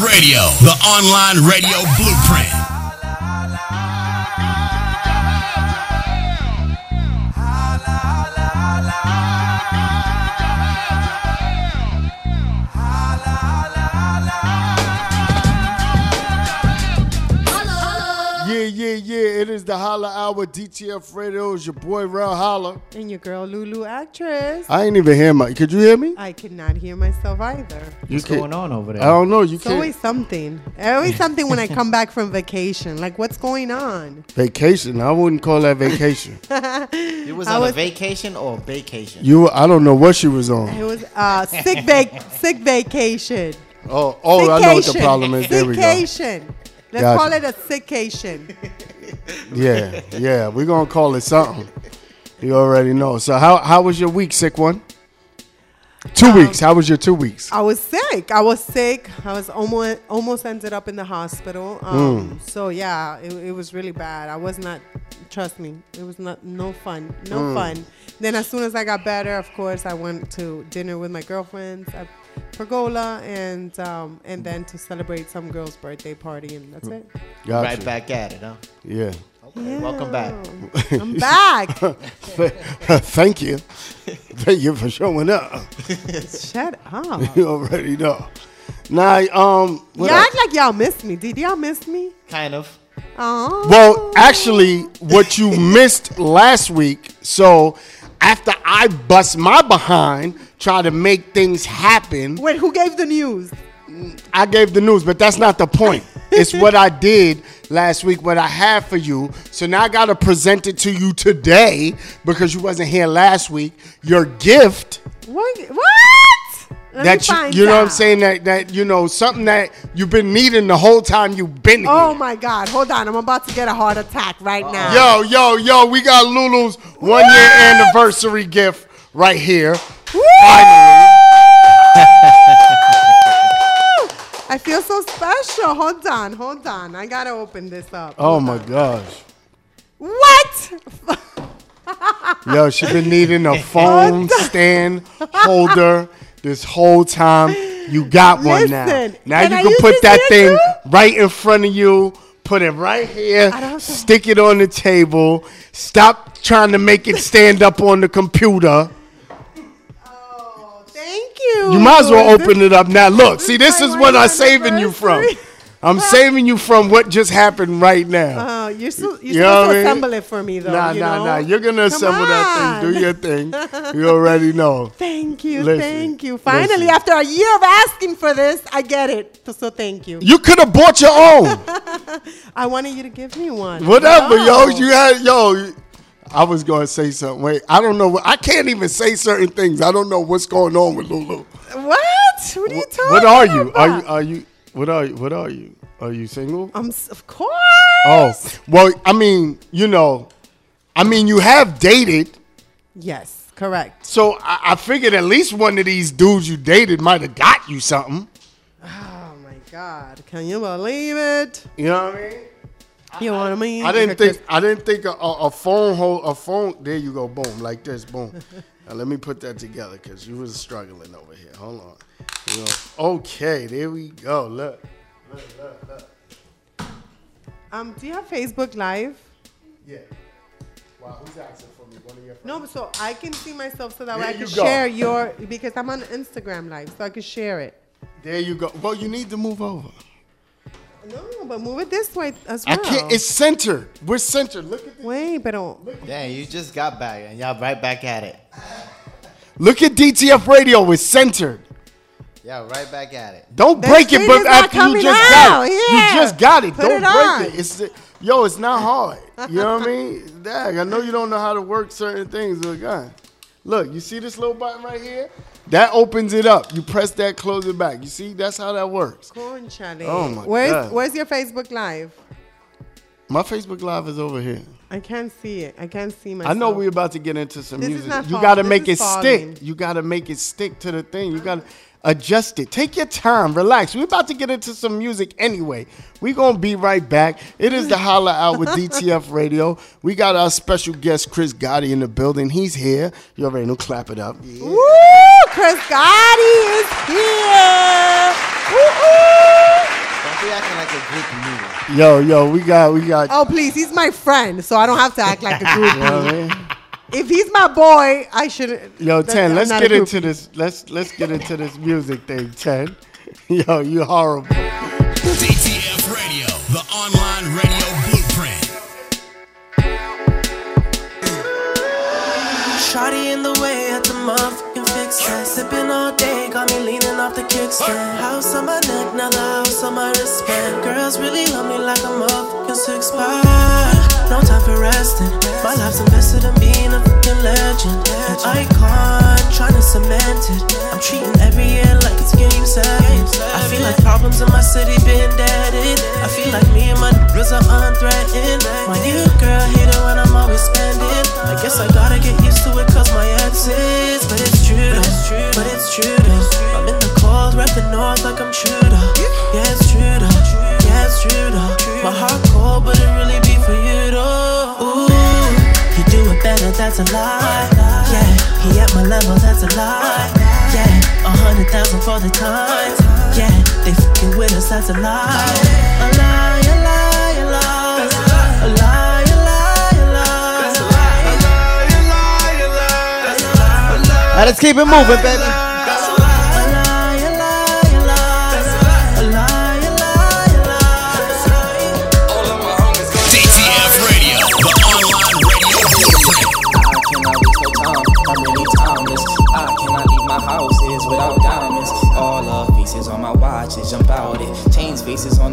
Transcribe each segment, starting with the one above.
Radio, the online radio blueprint. It is the Holla Hour DTF Radio. It's your boy Rel Holla. And your girl Lulu actress. I ain't even hear my. Could you hear me? I could not hear myself either. You What's going on over there? I don't know. You It's can't. always something. Always something when I come back from vacation. Like, what's going on? Vacation. I wouldn't call that vacation. you was I on was- a vacation or vacation? you. I don't know what she was on. It was uh, sick vac- sick vacation. Oh, oh, I know what the problem is. There we go. Sickcation. Let's Gotcha. call it a sickcation. Yeah, yeah. We're gonna call it something. You already know. So how how was your week, sick one? Two um, weeks. How was your two weeks? I was sick. I was sick. I was almost almost ended up in the hospital. Um, hmm. So yeah, it, it was really bad. I was not. Trust me, it was not no fun. No hmm. fun. Then as soon as I got better, of course, I went to dinner with my girlfriends at Pergola, and um, and then to celebrate some girl's birthday party, and that's it. Gotcha. Right back at it, huh? Yeah. Okay, welcome back. I'm back. Thank you. Thank you for showing up. Shut up. You already know. Now, um, what Y'all act like y'all missed me. Did y'all miss me? Kind of. Oh. Well, actually, what you missed last week. So, after I bust my behind, try to make things happen, Wait, who gave the news? I gave the news, but that's not the point. it's what I did last week, what I had for you. So now I got to present it to you today because you wasn't here last week. Your gift What? What? Let that you, you know what I'm saying that that you know something that you've been needing the whole time you've been oh here. Oh my God! Hold on, I'm about to get a heart attack right uh, now. Yo, yo, yo, we got Lulu's one year anniversary gift right here. Finally. I feel so special. Hold on, hold on. I gotta open this up. Oh my on. gosh. What? Yo, she been needing a phone stand holder this whole time. You got one now. Listen, Now can you can use put this that here thing too? right in front of you. Put it right here. Don't- Stick it on the table. Stop trying to make it stand up on the computer. Oh, thank you. You might as well open it up now. Look, see, this is what I'm saving you from. anniversary. I'm saving you from what just happened right now. Oh, you're, so, you're You supposed to assemble it for me, though. nah, you nah, know? nah. You're gonna Come assemble that thing. Do your thing. You already know. Thank you, Listen, thank you. Finally, listen. after a year of asking for this, I get it. So, thank you. You could have bought your own. I wanted you to give me one. Whatever, yo. No. You had, yo. I was gonna say something. Wait, I don't know. I can't even say certain things. I don't know what's going on with Lulu. What? What are you talking What are you? Are you? about? Are you? What are you? What are you? Are you single? I'm, s- of oh, course. Oh, well, I mean, you know, I mean, you have dated, Yes, correct. so I, I figured at least one of these dudes you dated might have got you something. Oh my God! Can you believe it? You know what I mean? You know what I mean? I didn't think I didn't think a, a, a phone hold a phone. There you go, boom, like this, boom. now let me put that together because you was struggling over here. Hold on. You okay, there we go. Look, look, look, look. Um, do you have Facebook Live? Yeah. Wow, who's asking for me? One of your friends? No, but so I can see myself so that way I can you share your because I'm on Instagram Live, so I can share it. There you go. Well, you need to move over. No, but move it this way as well. I can't. It's centered. We're centered. Look at this. Wait, but don't. Damn, you just got back and y'all right back at it. Look at DTF Radio. It's centered. Y'all right back at it. Don't The break it, screen but after you just out. got it, you just got it. Put Don't it break on. it. It's yo, it's not hard. You know what I mean? Dag, I know you don't know how to work certain things with a gun. Look, you see this little button right here? That opens it up. You press that, close it back. You see? That's how that works. Conchale. Oh, my where's, God. Where's your Facebook Live? My Facebook Live is over here. I can't see it. I can't see my. I know we're about to get into some This is music. not You got to make it falling. stick. You got to make it stick to the thing. You got to adjust it. Take your time. Relax. We're about to get into some music anyway. We're going to be right back. It is the Holla Hour with DTF Radio. We got our special guest, Chris Gotti, in the building. He's here. You already know. Clap it up. Yeah. Woo! Chris Gotti is here. Woo! Yo, yo, we got, we got. Oh, please, he's my friend, so I don't have to act like a You know groupie. what I mean? if he's my boy, I shouldn't. Yo, ten. Let's get into this. Let's let's get into this music thing, ten. Yo, you horrible. DTF Radio, the online radio blueprint. Shotty in the way at the motherfucking fix that. Sipping all day, got me leaning off the kickstand. House on my neck, another house on my wristband. Girls really love me like a motherfucking six pack. No time for resting. My life's invested in being a fucking legend. An icon, trying to cement it. I'm treating every year like it's game seven. I feel like problems in my city been deaded. I feel like me and my niggas are unthreatened. My new girl hate it when I'm always spending. I guess I gotta get used to it cause my exes. But it's true though. But it's true though. I'm in the cold, repping north like I'm true though. Yeah, it's true though. Yeah, it's true though. My heart cold, but it really be for you though. Ooh, you do it better, that's a lie. Yeah, he at my level, that's a lie. Yeah, a hundred thousand for the time. Yeah, they fucking with us, that's a lie. A lie, a lie, a lie. That's a lie, a lie, a lie. All right, let's keep it moving, baby.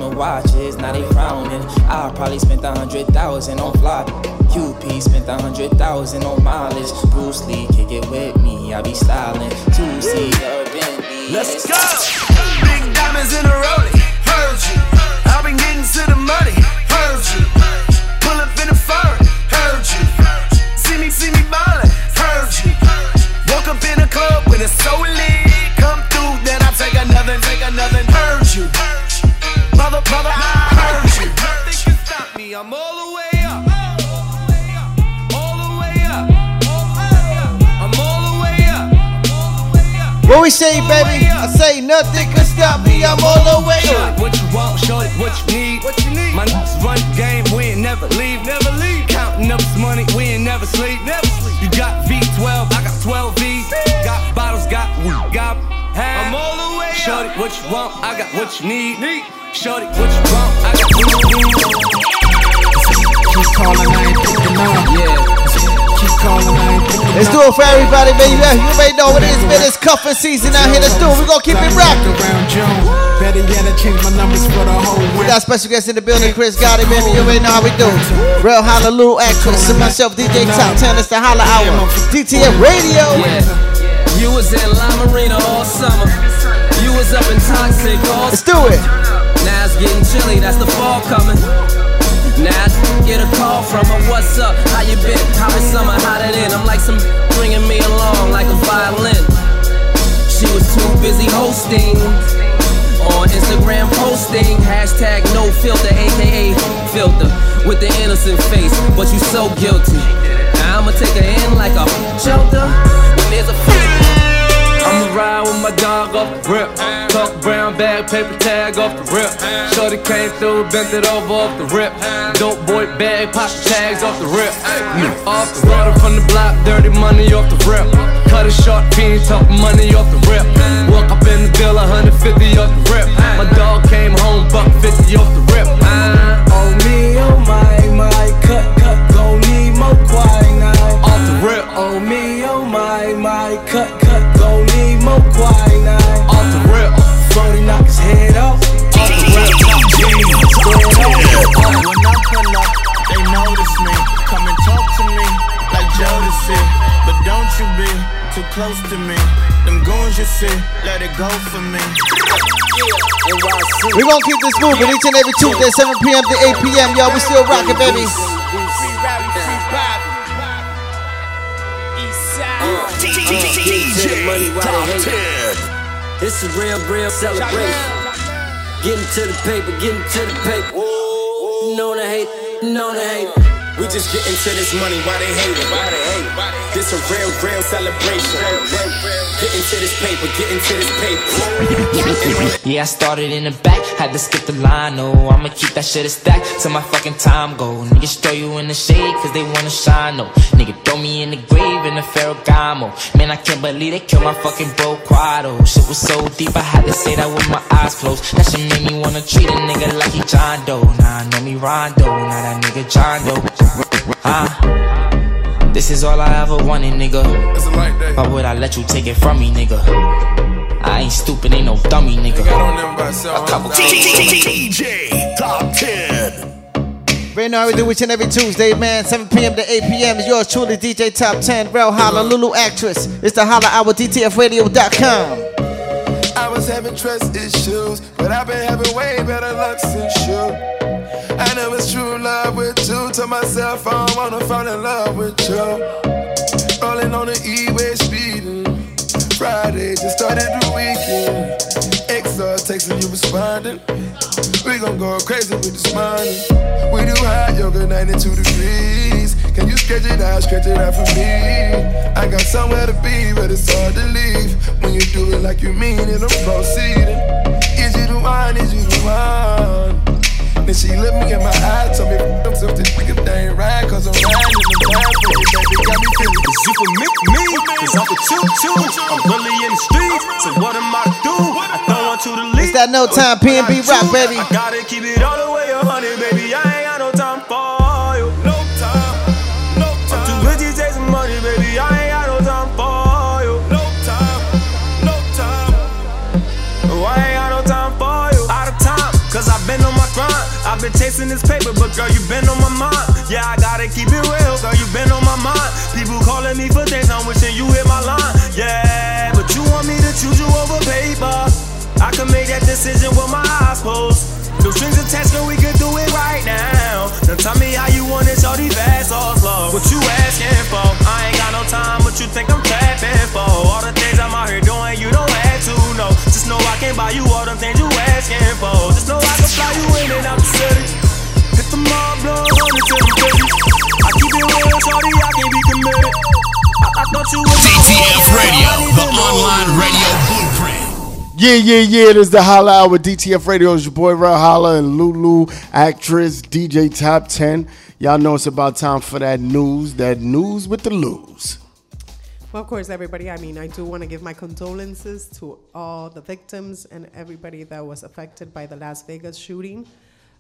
Faces watches, now they frowning. I probably spent a hundred thousand on fly. QP spent a hundred thousand on mileage. Bruce Lee kick it with me, I be styling. Two seat Bentley. Let's go. Big diamonds in a rollie. Nothing can stop me. I'm all the way up. What you want, shorty, what you need. What you need. My niggas run the game, we ain't never leave. Never leave. Counting up this money, we ain't never sleep. Never sleep. You got V12, I got 12 V. Got bottles, got weed, got half. I'm all the way Shorty, what you want, I got what you need. Shorty, what you want, I got what you need. Keep calling, I ain't picking up. Yeah. Let's do it for everybody, baby. Yeah, You already know what it is, man. It's cuffing season out here. Let's do it. We're gonna keep it rocking. around June. Better yet, I change my numbers for the whole We got special guests in the building, Chris Gotti, baby. You already know how we do. Rel Holla Lulu actress and myself, DJ Top 10. It's the Holla Hour. DTF Radio. You was in La Marina all summer. You was up in Toxic all Let's do it. Now it's getting chilly, that's the fall coming. Now I get a call from her, what's up? How you been? How was summer? How it in? I'm like some bringing me along like a violin. She was too busy hosting on Instagram posting hashtag no filter, aka filter with the innocent face, but you so guilty. Now I'ma take her in like a shelter when there's a ride with my dog off the rip. Tuck brown bag, paper tag off the rip. Shorty came through, bent it over off the rip. Dope boy bag, pop the tags off the rip. Off the water from the block, dirty money off the rip. Cut it short, fiend, talk money off the rip. Walk up in the bill, 150 off the rip. My dog came home, buck 50 off the rip. Oh me, oh my, my, cut, cut, gon' need more quinine. Off the rip, Oh me, oh my, my, cut, cut, gon' need more quinine. off the rip. 40 knock his head off. Off the rip. When I pull up, they notice me. Come and talk to me like Jodeci. But don't you be too close to me. Them goons you see, let it go for me. We're gonna keep this moving each and every Tuesday, 7 p.m. to 8 p.m. Y'all, we still rocking, baby. DJ while they. It's a real, real celebration. Getting to the paper, getting to the paper. Know the hate, know the hate. We just getting to this money? Why they hate it? This a real, real celebration. Get into this paper, get into this paper. Yeah, I started in the back, had to skip the line. No, I'ma keep that shit a stack till my fucking time go. Niggas throw you in the shade cause they wanna shine. No, nigga throw me in the grave in the Ferragamo. Man, I can't believe they killed my fucking bro Quado. Shit was so deep, I had to say that with my eyes closed. That shit made me wanna treat a nigga like he John Doe. Nah, know me Rondo, nah, that nigga John Doe. Huh? This is all I ever wanted, nigga. It's a light day. Why would I let you take it from me, nigga? I ain't stupid, ain't no dummy, nigga. Got on them by seven A couple DJ Top 10. Right now we do each and every Tuesday, man. 7 p.m. to 8 p.m. is yours truly, DJ Top 10, Rel Holla, Lulu Actress. It's the Holla Hour, DTFRadio.com. I was having trust issues, but I've been having way better luck since you. I know it's true love with you. Told myself I wanna fall in love with you. Rolling on the E-way speeding. Friday just started the weekend. XR texting you responding. We gon' go crazy with this money. We do hot yoga 92 degrees. Can you stretch it out, stretch it out for me? I got somewhere to be, but it's hard to leave. When you do it like you mean it, I'm proceeding. Is you the one? Is you the one? Then she looked me in my eyes, told me f them if this nigga they ain't right, cause I'm riding in the back for you, baby, got me feeling. Cause you can make me, cause I'm a choo choo. I'm really in the streets, so what am I to do? I don't want you to leave. It's that no time PNB rock, baby. I gotta keep been chasing this paper, but girl, you been on my mind. Yeah, I gotta keep it real, girl, you been on my mind. People calling me for things, I'm wishing you hit my line. Yeah, but you want me to choose you over paper. I can make that decision with my eyes closed. No strings attached, girl, we could do it right now. Now tell me how you want it, all these fast or slow. What you asking for? I ain't got no time, what you think I'm tapping for? All the things I'm out here doing, you don't have to know. Just know I can buy you all them things you asking for. Just know I can fly you in and out the city. Hit the mob, blow hundreds the fifty. I keep it real, shorty, I can be committed. I, I thought you was DTF Radio, the online radio blueprint. Yeah, yeah, yeah. It is the Holla Hour DTF Radio. It's your boy Rel Holla and Lulu, actress, DJ Top 10. Y'all know it's about time for that news, that news with the lose. Well, of course, everybody. I mean, I do want to give my condolences to all the victims and everybody that was affected by the Las Vegas shooting.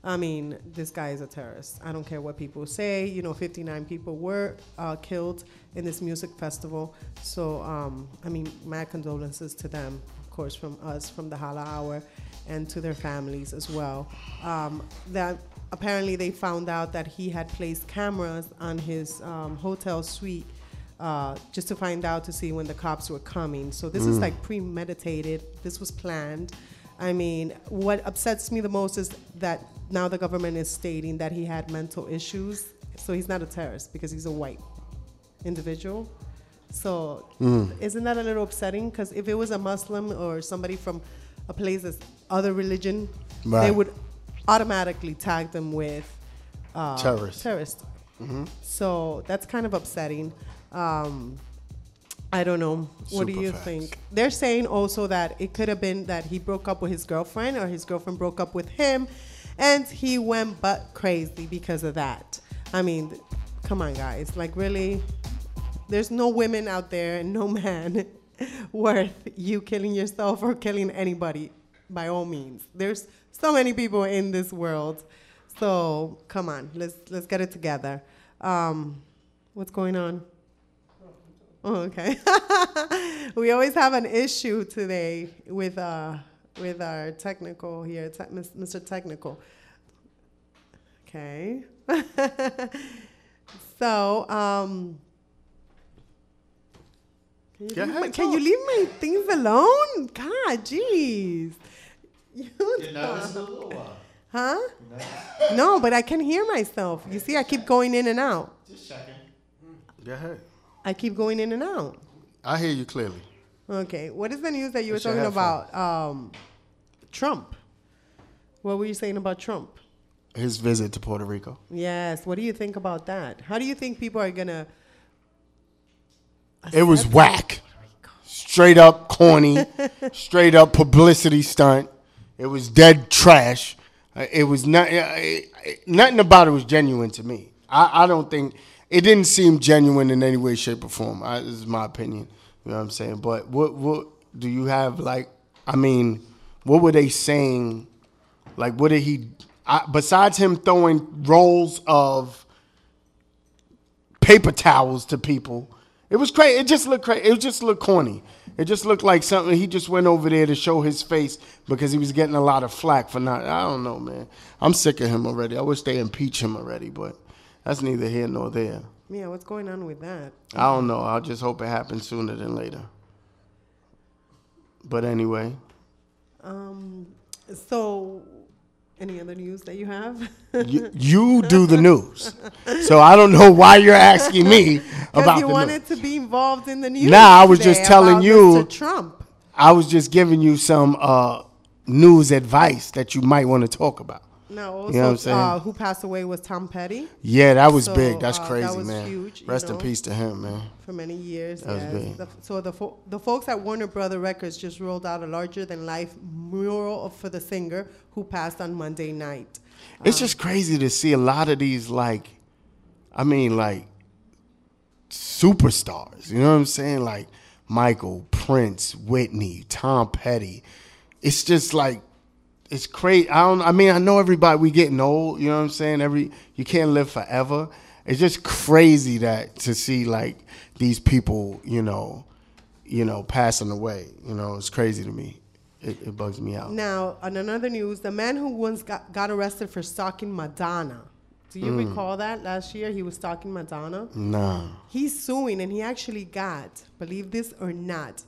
I mean, this guy is a terrorist. I don't care what people say. You know, 59 people were uh, killed in this music festival. So, um, I mean, my condolences to them, course, from us, from the Holla Hour, and to their families as well. Um, that apparently they found out that he had placed cameras on his um, hotel suite uh, just to find out to see when the cops were coming. So this is like premeditated. This was planned. I mean, what upsets me the most is that now the government is stating that he had mental issues. So he's not a terrorist because he's a white individual. So isn't that a little upsetting? Because if it was a Muslim or somebody from a place that's other religion, they would automatically tag them with uh, Terrorist. Terrorist. So that's kind of upsetting. Um, I don't know. What do you facts. think? They're saying also that it could have been that he broke up with his girlfriend or his girlfriend broke up with him and he went butt crazy because of that. I mean, come on, guys. Like, really? There's no women out there and no man worth you killing yourself or killing anybody by all means. There's so many people in this world. So come on, let's let's get it together. Um, what's going on? Oh, okay. we always have an issue today with uh with our technical here, te- Mr. Technical. Okay. so, um, can you, Go leave ahead, my, can you leave my things alone? God, jeez. You talk. Huh? No, but I can hear myself. You see, I keep going in and out. Just checking. Go ahead. I keep going in and out. I hear you clearly. Okay, what is the news that you were talking about? Um, Trump. What were you saying about Trump? His visit to Puerto Rico. Yes. What do you think about that? How do you think people are gonna? It was whack. straight up corny, straight up publicity stunt. It was dead trash. Uh, It was not uh, nothing about it was genuine to me. I, I don't think it didn't seem genuine in any way, shape, or form. I, this is my opinion. You know what I'm saying? But what what do you have like? I mean, what were they saying? Like, what did he? I, besides him throwing rolls of paper towels to people, it was crazy. It just looked crazy. It just looked corny. It just looked like something he just went over there to show his face because he was getting a lot of flack for not. I don't know, man. I'm sick of him already. I wish they impeach him already, but that's neither here nor there. Yeah, what's going on with that? I don't know. I'll just hope it happens sooner than later. But anyway, Um, so, any other news that you have? you, you do the news, so I don't know why you're asking me about you the wanted news. to be involved in the news. Nah, I was just telling you. Mr. Trump. I was just giving you some uh, news advice that you might want to talk about. No, also, You know what I'm saying? Uh, who passed away was Tom Petty Yeah, that was So, big. That's uh, that crazy, was man. huge, Rest in peace to him, man. for many years. That was big. The, so the fo- the folks at Warner Brother Records just rolled out a larger than life mural for the singer who passed on Monday night. It's just crazy to see a lot of these, like, I mean, like, superstars. You know what I'm saying? Like Michael, Prince, Whitney, Tom Petty. It's just like, it's crazy. I don't. I mean, I know everybody. We getting old. You know what I'm saying? Every you can't live forever. It's just crazy that to see like these people. You know, you know, passing away. You know, it's crazy to me. It, it bugs me out. Now, on another news, the man who once got, got arrested for stalking Madonna. Do you Mm. recall that last year? He was stalking Madonna. Nah. He's suing, and he actually got, believe this or not,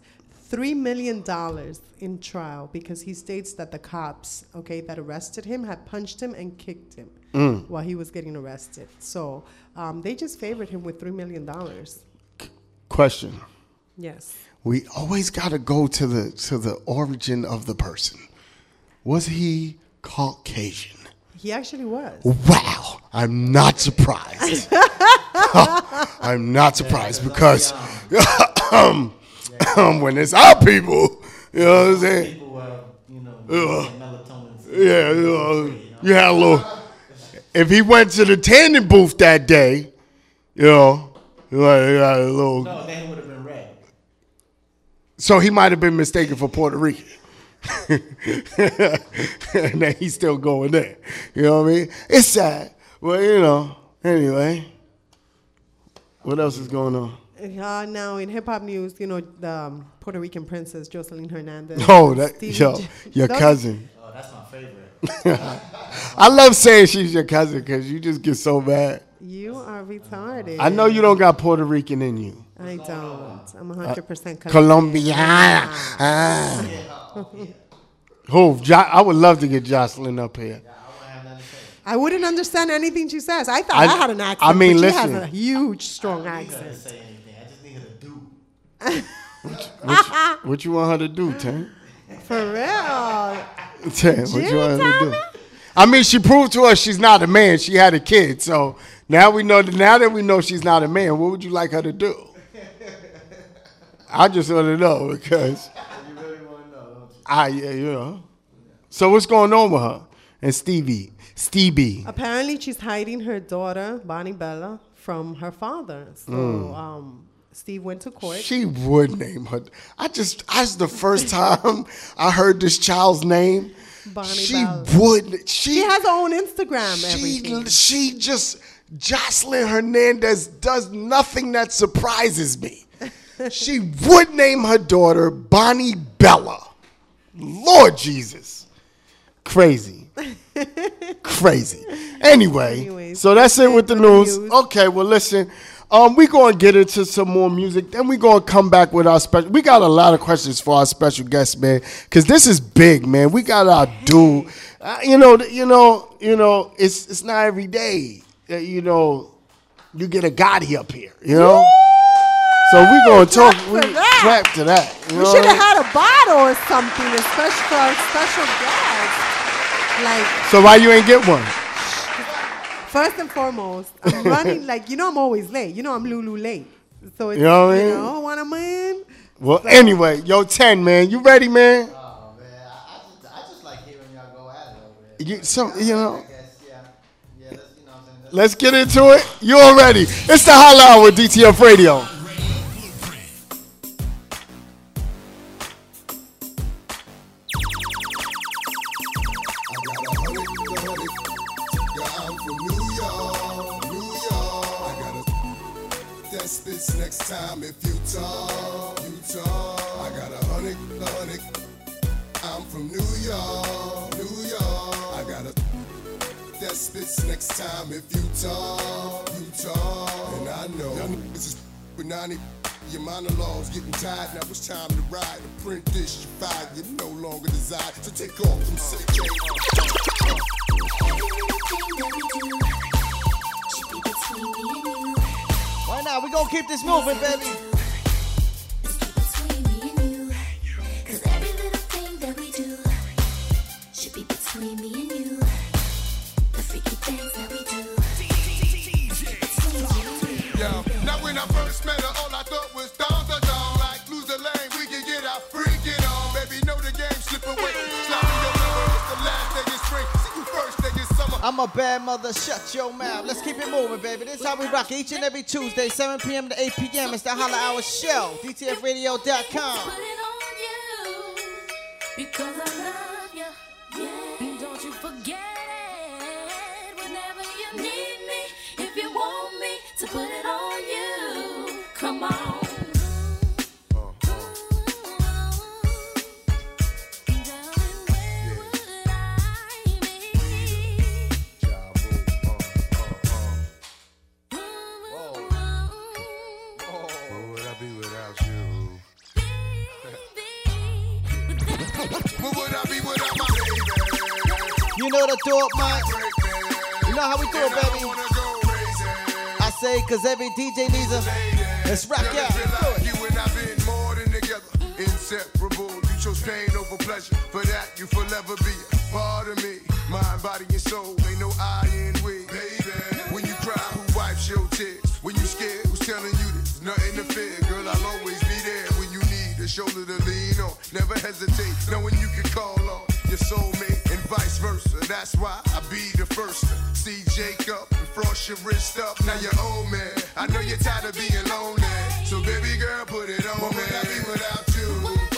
three million dollars in trial because he states that the cops, okay, that arrested him had punched him and kicked him Mm. while he was getting arrested. So um, they just favored him with three million dollars. Question. Yes. we always got to go to the to the origin of the person. Was he Caucasian? He actually was. Wow, I'm not surprised. I'm not surprised because um, when it's our people, you know what I'm saying? Ugh. Yeah, you, know, you had a little. If he went to the tanning booth that day, you know, you had a little. No, then it would have been red. So he might have been mistaken for Puerto Rican. and then he's still going there. You know what I mean? It's sad. Well, you know, anyway. What else is going on? Uh, now in hip hop news, you know the um, Puerto Rican princess Jocelyn Hernandez. Oh, that Stevie yo, J- your cousin. Oh, that's my favorite. I love saying she's your cousin because you just get so mad. You are retarded. I know you don't got Puerto Rican in you. I don't. I'm 100% Uh, Colombiana. Ah. Who? Jo- I would love to get Jocelyn up here. I wouldn't understand anything she says. I thought I- I, had an accent. I mean, but listen. she has a huge, strong accent. What, what you want her to do, Tank? For real. Tank, what you want her to do? I mean, she proved to us she's not a man. She had a kid, so now we know. Now that we know she's not a man, what would you like her to do? I just want to know because You really want to know, don't you? I, yeah, you know. So what's going on with her and Stevie? Stevie. Apparently, she's hiding her daughter, Bonnie Bella, from her father. So Mm. um, Steve went to court. She would name her. I just, that's the first time I heard this child's name. Bonnie she would. She, She has her own Instagram. she, everything. she just, Jocelyn Hernandez does nothing that surprises me. she would name her daughter Bonnie Bella. Lord Jesus. Crazy. Crazy. Anyway, Anyways, so that's it with the with the news. news. Okay, well listen. Um, we gonna get into some more music. Then we gonna come back with our special. We got a lot of questions for our special guest, man, because this is big, man. We got our dude. Uh, you know, you know, you know. It's it's not every day that you know you get a Gotti up here. You know, so we gonna talk. We clap to that. You we should have had a bottle or something, especially for our special guest. Like, So why you ain't get one? First and foremost, I'm running like you know I'm always late. You know I'm Lulu late. So it's, You know what I mean? Oh, know, when I'm in, Well, anyway, yo, ten man, you ready, man? Oh man, I, I just I just like hearing y'all go at it over there. You some, you know. Guess yeah, yeah. Let's you know what I'm saying. Let's get into it. You all ready? It's the Holla Hour with DTF Radio. You talk. I got a hundred, a hundred. I'm from New York, New York. I got a that's this next time if you talk, you talk. And I know this is with 90. Your monologues getting tired, now it's time to ride. To print this, you fired, you no longer desire. So take off from city. Why not? We gonna keep this moving, baby. I'm a bad mother, shut your mouth. Let's keep it moving, baby. This is how we rock each and every Tuesday, 7 p.m. to 8 p.m. It's the Holla Hour Show, DTFRadio.com. cause every DJ needs a. Let's rock out. Like you and I been more than together, inseparable. You chose pain over pleasure. For that, you forever be a part of me. Mind, body, and soul. Ain't no I in we. Baby, when you cry, who wipes your tears? When you scared, who's telling you there's nothing to fear? Girl, I'll always be there when you need a shoulder to lean on. Never hesitate, knowing you can call on your soulmate vice versa. That's why I be the first to see Jacob and frost your wrist up. Now you're old man. I know you're tired of being lonely. So baby girl, put it on. What would I be without you?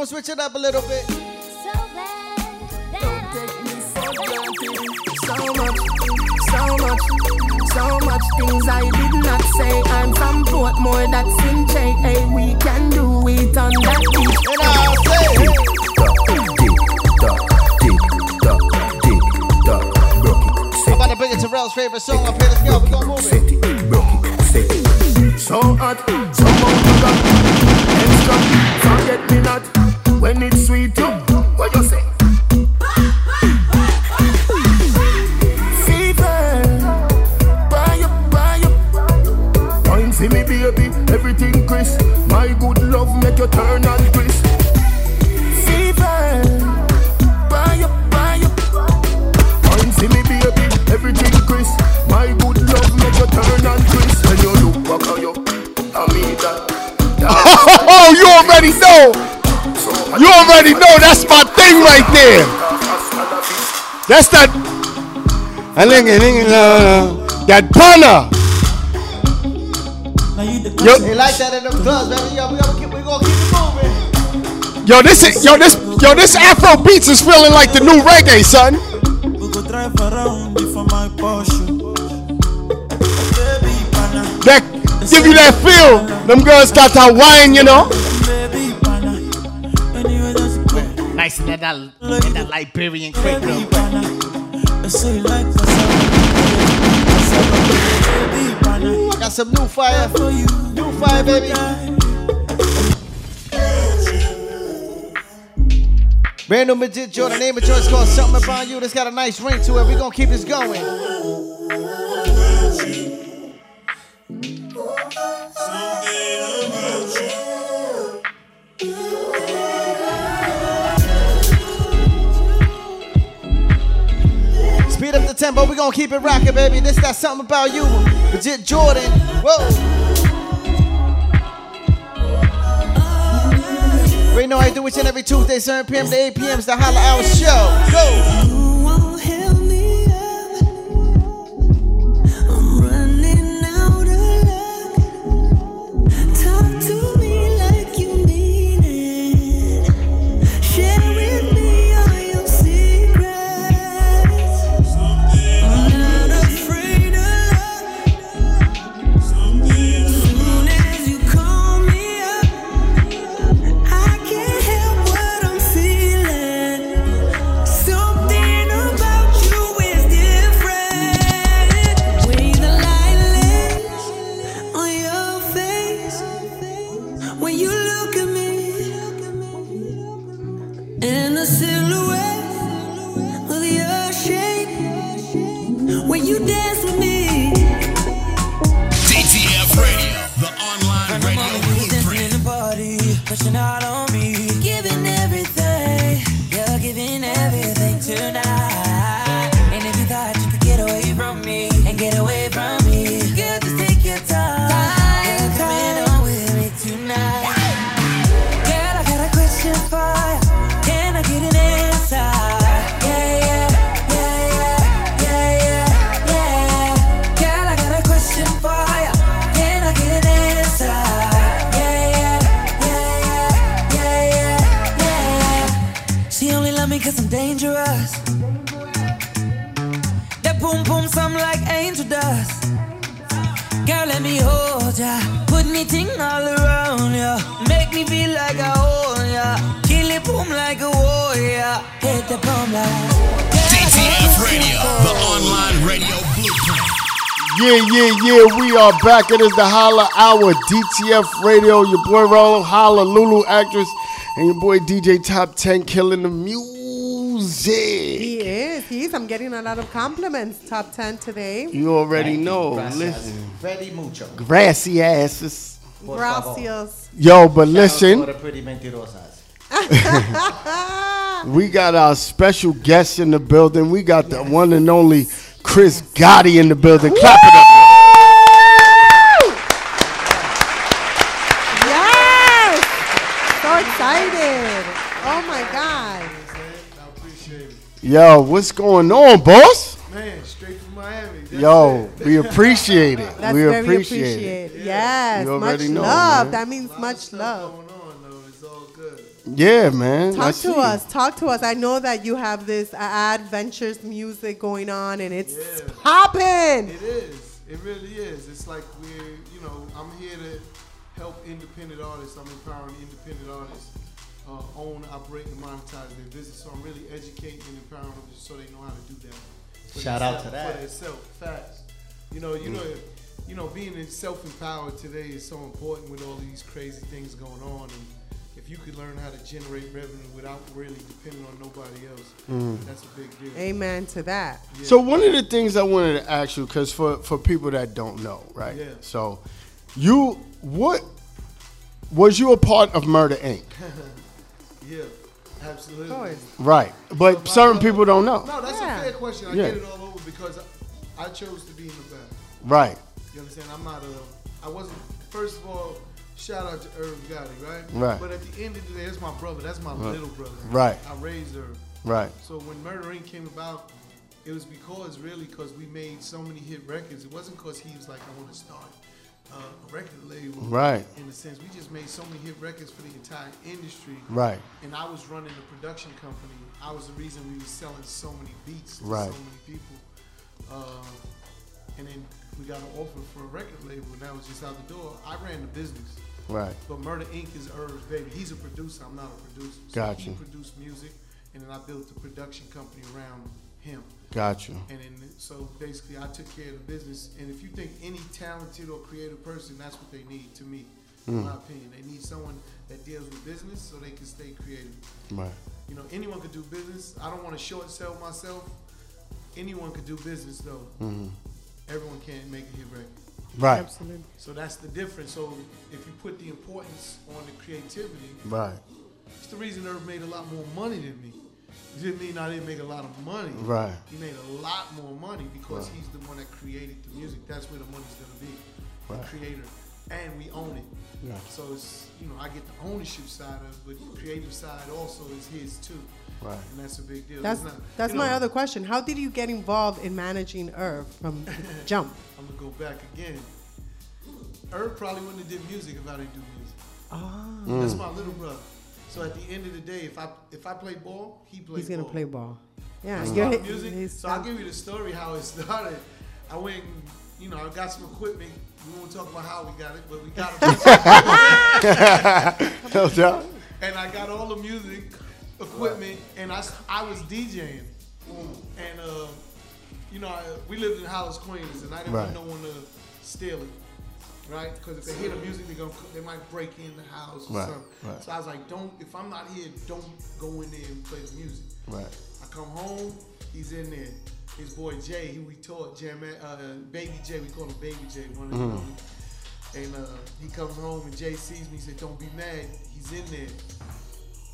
know, switch it up a little bit. So so much, so much, so much things I did not say. I'm from Portmore, that's in Hey, we can do it on that beach. And I'll say, tick tock, tick tock, tick tock, broke it. I'm about to it So hot, so me not when it's sweet. You, what you say? Up. Me, baby, everything Chris. My good love make you turn and Chris. Fever, buy up, buy up. Wine for me, baby, everything Chris. My good love make you turn and Chris. When you look back on you, I mean that. Oh, you already know. You already know. That's my thing right there. That's that. I think uh, that burner. Yo, They like that in the clubs, baby. Yo, we gonna keep, we gonna keep it moving. yo, this is yo this yo this Afro beats is feeling like the new reggae, son. drive around if my Porsche. That give you that feel. Them girls start to whine, you know. In that, in that Liberian crate, girl. I got some new fire. New fire, baby. Brand new Majid Jordan, name of choice called Something About You. That's got a nice ring to it. we gonna keep this going. Tempo, we gonna keep it rocking, baby. This that something about you. Majid Jordan. Whoa. We know I do each and every Tuesday, 7 p.m. to 8 p.m. It's the Holla Hour Show. Go. Cause I'm dangerous. That boom boom sound like angel dust. Girl, let me hold ya. Put me ting all around ya. Make me feel like I own ya. Kill it boom like a warrior. Hit the boom like. DTF Radio, the online radio blueprint. Yeah, yeah, yeah. We are back. It is the Holla Hour DTF Radio. Your boy Rollo, Holla Lulu actress, and your boy DJ Top 10 killing the music. He is. He is. I'm getting a lot of compliments. Top 10 today. You already know. Gracias. Listen. Ready mucho. Grassy asses. Por favor. Gracias. Yo, but listen. to the pretty mentirosas. We got our special guest in the building. We got the one and only Chris Gotti in the building. Clap it up. Yo, what's going on, boss? Man, straight from Miami. That's Yo, it. we appreciate it. That's we very appreciate it. appreciated. Yes. You already much know, love. man. That means much love. Yeah, man. I Talk see. to us. Talk to us. I know that you have this uh, Add Ventures Music going on and it's popping. It is. It really is. It's like we're, you know, I'm here to help independent artists. I'm empowering independent artists uh, own, operate, and monetize their business. So I'm really educating and empowering them so they know how to do that. for Shout out to that. For itself, facts. You know, you Mm. know, you know, being self-empowered today is so important with all these crazy things going on. And if you could learn how to generate revenue without really depending on nobody else, Mm. that's a big deal. Amen to that. So one of the things I wanted to ask you, because for for people that don't know, right? Yeah. So, you what was you a part of Murder Inc? yeah, absolutely. Right, but So certain brother- people don't know. No, that's Yeah. a fair question. I Yeah. get it all over because I, I chose to be in the band. Right. You understand? I'm not a. I wasn't. First of all, shout out to Irv Gotti, right? Right. But at the end of the day, that's my brother. That's my Right. little brother. Right. I raised her. Right. So when Murder Inc. came about, it was because really because we made so many hit records. It wasn't because he was like, I want to start uh, a record label. Right. In a sense, we just made so many hit records for the entire industry. Right. And I was running the production company. I was the reason we were selling so many beats to Right. so many people. Uh, and then we got an offer for a record label, and that was just out the door. I ran the business. Right. But Murder Inc. is Irv's baby. He's a producer. I'm not a producer. So Gotcha. He produced music, and then I built the production company around him. Gotcha. And then so basically, I took care of the business. And if you think any talented or creative person, that's what they need. To me, in Mm. my opinion, they need someone that deals with business so they can stay creative. Right. You know, anyone could do business. I don't want to short sell myself. Anyone could do business though. Mhm. Everyone can't make a hit record. Right. Absolutely. So that's the difference. So if you put the importance on the creativity, Right. it's the reason Irv made a lot more money than me. It didn't mean I didn't make a lot of money. Right. He made a lot more money because Right. he's the one that created the music. That's where the money's gonna be. Right. The creator. And we own it. Yeah. So it's you know, I get the ownership side of it, but the creative side also is his too. Right. And that's a big deal. That's not- that's my know, other question. How did you get involved in managing Irv from jump? I'm gonna go back again. Irv probably wouldn't have did music if I didn't do music. Ah. That's Mm. my little brother. So at the end of the day, if I if I play ball, he plays ball. He's gonna ball. play ball. Yeah, It's you're hit- music. he's So I'll give you the story how it started. I went, and, you know, I got some equipment. We won't talk about how we got it, but we got it. No doubt. and I got all the music equipment, and I I was DJing. And, uh, you know, I, we lived in Hollis, Queens, and I didn't want Right. no one to steal it. Right? Because if they hear the music, they're gonna, they might break in the house or Right, something. right. So I was like, don't, if I'm not here, don't go in there and play the music. Right. I come home, he's in there. His boy Jay, who we taught, Jam, uh, Baby Jay, we call him Baby Jay, one of Mhm. them. And uh, he comes home and Jay sees me. He said, "Don't be mad. He's in there."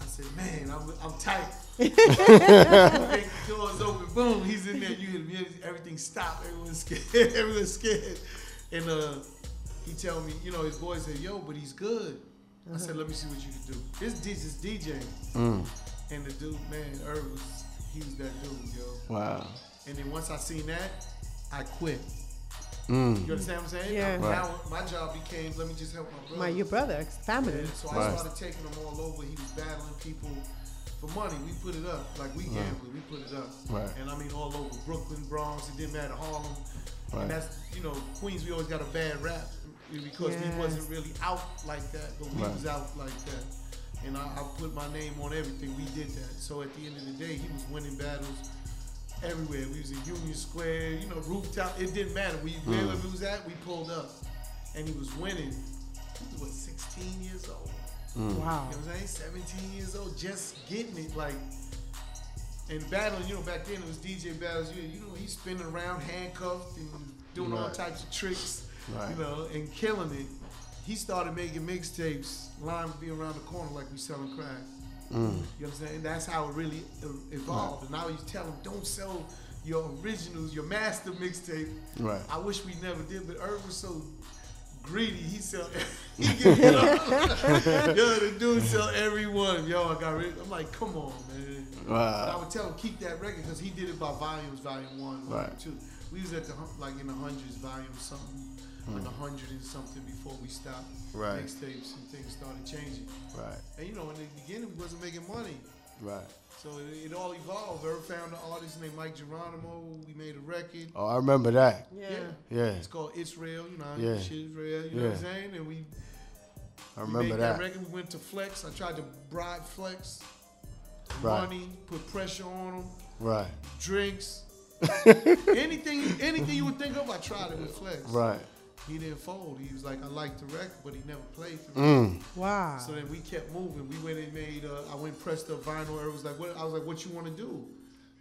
I said, "Man, I'm, I'm tight." the doors open, boom, he's in there. You hear the music, everything stopped. Everyone's scared. Everyone's scared. And uh, he tell me, you know, his boy said, "Yo, but he's good." I said, "Let me see what you can do." This DJ is DJ. Mm. And the dude, man, Irv was, he was that dude, yo. Wow. And then once I seen that, I quit. Mm. You understand what I'm saying? Yeah. Right. Now my job became, let me just help my brother. My your brother, family. Yeah, so I Right. started taking him all over. He was battling people for money. We put it up. Like we Right. gambled, we put it up. Right. And I mean all over Brooklyn, Bronx, it didn't matter, Harlem. Right. And that's you know, Queens we always got a bad rap because we wasn't really out like that, but we Right. was out like that. And I, I put my name on everything. We did that. So at the end of the day, he was winning battles everywhere. We was in Union Square, you know, rooftop. It didn't matter. We Mm. wherever we was at, we pulled up, and he was winning. He was what, 16 years old. Mm. Wow. You know what I'm saying? 17 years old, just getting it like. And battling, you know, back then it was DJ battles. You, you know, he's spinning around handcuffed and doing all types of tricks, Right. you know, and killing it. He started making mixtapes, line would be around the corner like we selling crack. Mm. You understand? And that's how it really evolved. And now you tell him, don't sell your originals, your master mixtape. Right. I wish we never did, but Irv was so greedy. He sell, he up. Yo, the dude sell every one. Yo, I got rid. I'm like, come on, man. Wow. But I would tell him keep that record because he did it by volumes, volume one, volume Right. two. We was at the like in the hundreds, volume something, like Hmm. a hundred and something before we stopped Right. mixtapes and things started changing. Right. And you know, in the beginning, we wasn't making money. Right. So it, it all evolved. Irv found an artist named Mike Geronimo. We made a record. Oh, I remember that. Yeah. Yeah. It's called Israel. You know, Yeah. shit is real. You know what I'm saying? And we, I we remember made that. record. We went to Flex. I tried to bribe Flex. Right. Money, put pressure on him. Right. Drinks. anything, anything you would think of, I tried it with Flex. Right. He didn't fold. He was like, I like the record, but he never played the Mm. Wow. So then we kept moving. We went and made. Uh, I went and pressed up vinyl. It was like, what? I was like, what you want to do?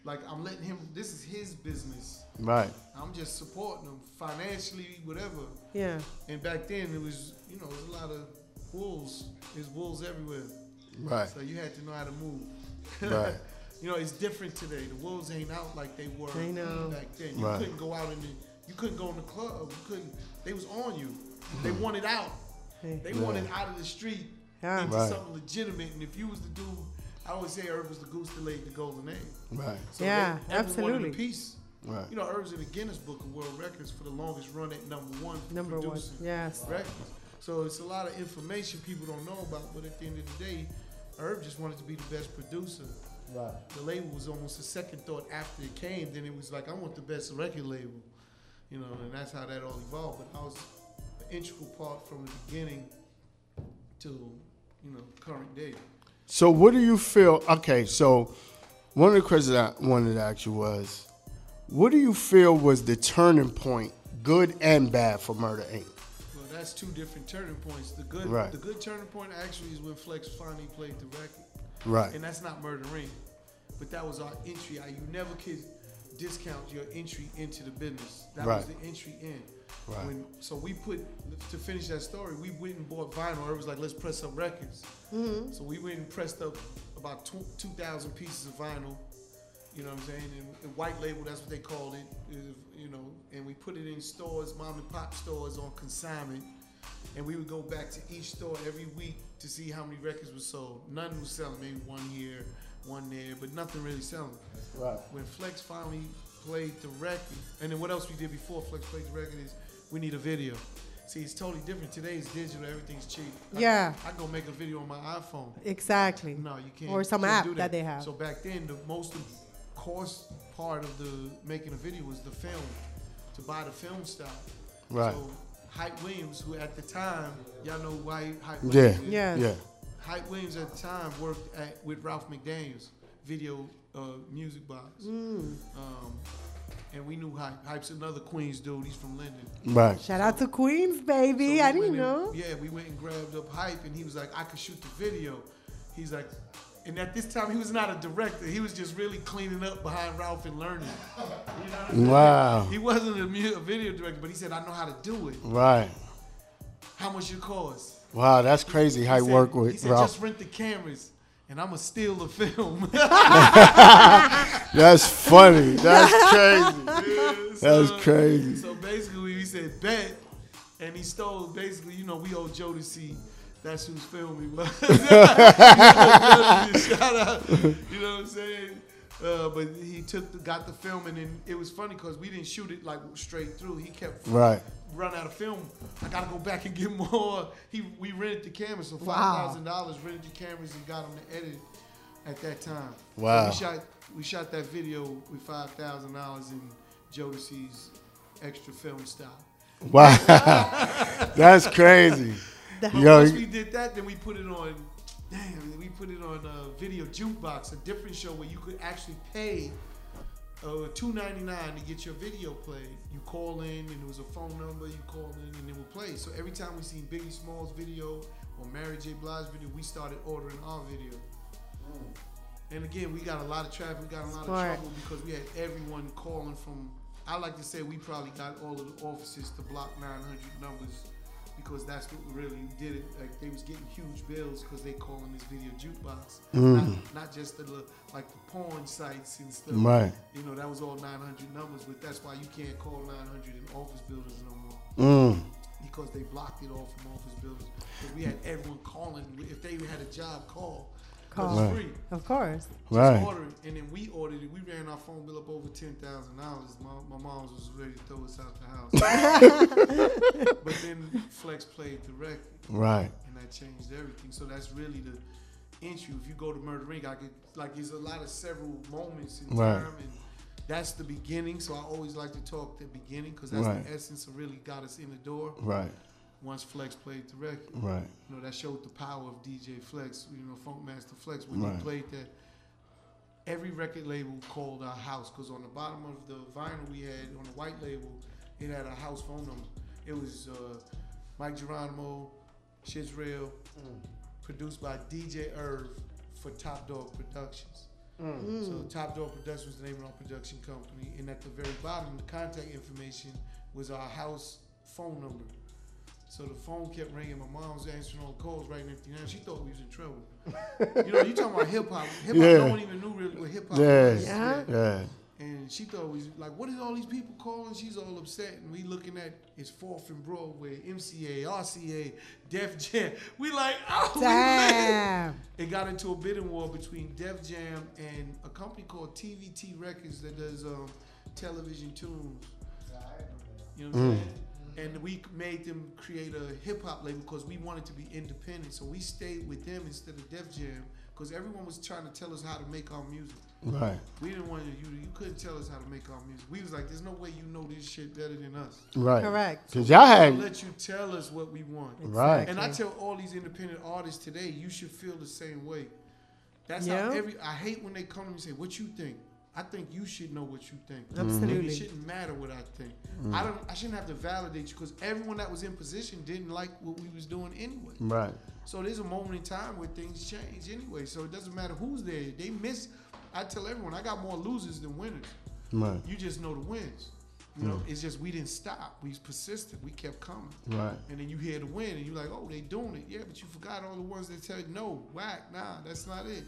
Like I'm letting him. This is his business. Right. I'm just supporting him financially, whatever. Yeah. And back then it was, you know, there's a lot of wolves. There's wolves everywhere. Right. So you had to know how to move. Right. you know, it's different today. The wolves ain't out like they were I know. back then. You Right. couldn't go out in the. You couldn't go in the club. You couldn't. They was on you. They hmm. wanted out. They Yeah. wanted out of the street Yeah. into Right. something legitimate. And if you was the dude, I always say Irv was the goose that laid the golden egg. Right. So Yeah, they- everyone wanted absolutely. a piece. Right. You know, Irv's in the Guinness Book of World Records for the longest run at number one. for Number one, producing yes. Records. So it's a lot of information people don't know about, but at the end of the day, Herb just wanted to be the best producer. Right. The label was almost a second thought after it came. Then it was like, I want the best record label. You know, and that's how that all evolved. But I was an integral part from the beginning to, you know, current day. So what do you feel? Okay, so one of the questions I wanted to ask you was, what do you feel was the turning point, good and bad, for Murder Inc. Well, that's two different turning points. The good, Right. the good turning point actually is when Flex finally played the record. Right. And that's not Murder Inc. But that was our entry. I, you never could discount your entry into the business. That was the entry in. Right. When, so we put to finish that story. We went and bought vinyl. It was like let's press up records. Mhm. So we went and pressed up about tw- two thousand pieces of vinyl. You know what I'm saying? And, and white label, that's what they called it. is, you know, and we put it in stores, mom and pop stores on consignment. And we would go back to each store every week to see how many records were sold. None was selling, maybe one here, one there, but nothing really selling. Right. When Flex finally played the record, and then what else we did before Flex played the record is we need a video. See, it's totally different. Today is digital, everything's cheap. I- Yeah. I, can go make a video on my iPhone. Exactly. No, you can't. Or some can't app do that they have. So back then, the most cost part of the making a video was the film, to buy the film stock. Right. So Hype Williams, who at the time, y'all know why Hype Yeah. Williams is? Yes. Yeah. Hype Williams at the time worked at, with Ralph McDaniels, video uh, music box. Mm. Um, and we knew Hype. Hype's another Queens dude. He's from Linden. Right. Shout out to Queens, baby. So I didn't went and- know. yeah, we went and grabbed up Hype, and he was like, I could shoot the video. He's like, and at this time, he was not a director. He was just really cleaning up behind Ralph and learning. You know I'm? Wow. He wasn't a, video director, but he said, I know how to do it. Right. How much you cost? Wow, that's crazy how He said- work He with said, Ralph. just rent the cameras, and I'm going to steal the film. That's funny. That's crazy. Yeah, That's crazy. So basically, he said bet, and he stole. Basically, you know, we owe Jodeci. That's whose film he was. Shout out. You know what I'm saying? Uh, but he took the, got the film, and then it was funny because we didn't shoot it like straight through. He kept Right. run out of film. I gotta go back and get more. He we rented the cameras, so Wow. five thousand dollars rented the cameras and got them to edit at that time. So Wow. we shot we shot that video with five thousand dollars in Jodeci's extra film style. Wow. That's crazy. Yo, Once we did that, then we put it on. Damn, we put it on a video jukebox, a different show where you could actually pay uh, two ninety nine to get your video played. You call in, and it was a phone number. You call in, and it would play. So every time we seen Biggie Smalls video or Mary J. Blige video, we started ordering our video. And again, we got a lot of traffic, we got a lot Smart. of trouble because we had everyone calling from. I like to say we probably got all of the offices to block 900 numbers because that's what really did it. Like they was getting huge bills because they calling this video jukebox, Mm. not, not just the like the porn sites and stuff. Right. You know that was all 900 numbers, but that's why you can't call 900 in office buildings no more Mm. because they blocked it off from office buildings. Because we had everyone calling. If they had a job, call. 'Cause Call. it's Right. free. Of course. Just Right. order it, and then we ordered it. We ran our phone bill up over ten thousand dollars. My, my mom was ready to throw us out the house. but then Flex played the record, Right. and that changed everything. So that's really the entry. If you go to Murder Inc., I could like there's a lot of several moments in Right. time, and that's the beginning. So I always like to talk the beginning because that's Right. the essence of really got us in the door. Right. Once Flex played the record, Right. You know that showed the power of DJ Flex. You know Funkmaster Flex when Right. he played that every record label called our house because on the bottom of the vinyl we had on the white label, it had a house phone number. It was uh, Mike Geronimo, Shit's Real, produced by DJ Irv for Top Dog Productions. Mm. So Top Dog Productions was the name of our production company, and at the very bottom, the contact information was our house phone number. So the phone kept ringing. My mom was answering all the calls, writing everything down. She thought we was in trouble. you know, you talking about hip hop. Hip hop, Yeah. no one even knew really what hip hop Yeah. was. Yeah. Yeah. And she thought we was like, what is all these people calling? She's all upset, and we looking at it's Fourth and Broadway, MCA, RCA, Def Jam. We like, oh, we Damn. lit. It got into a bidding war between Def Jam and a company called TVT Records that does um, television tunes. You know what I'm Mm. saying? And we made them create a hip hop label because we wanted to be independent. So we stayed with them instead of Def Jam because everyone was trying to tell us how to make our music. Right. We didn't want you. You couldn't tell us how to make our music. We was like, "There's no way you know this shit better than us." Right. Correct. 'Cause y'all had- We'll let you tell us what we want. Right. And I tell all these independent artists today, you should feel the same way. That's Yeah. how every. I hate when they come to me and say, "What you think?" I think you should know what you think. Absolutely. It shouldn't matter what I think. Mm. I don't. I shouldn't have to validate you because everyone that was in position didn't like what we was doing anyway. Right. So there's a moment in time where things change anyway. So it doesn't matter who's there. They miss. I tell everyone, I got more losers than winners. Right. You just know the wins. You know, Mm. it's just we didn't stop. We was persistent. We kept coming. Right. And then you hear the win, and you're like, oh, they doing it. Yeah, but you forgot all the ones that tell you, no, whack, nah, that's not it.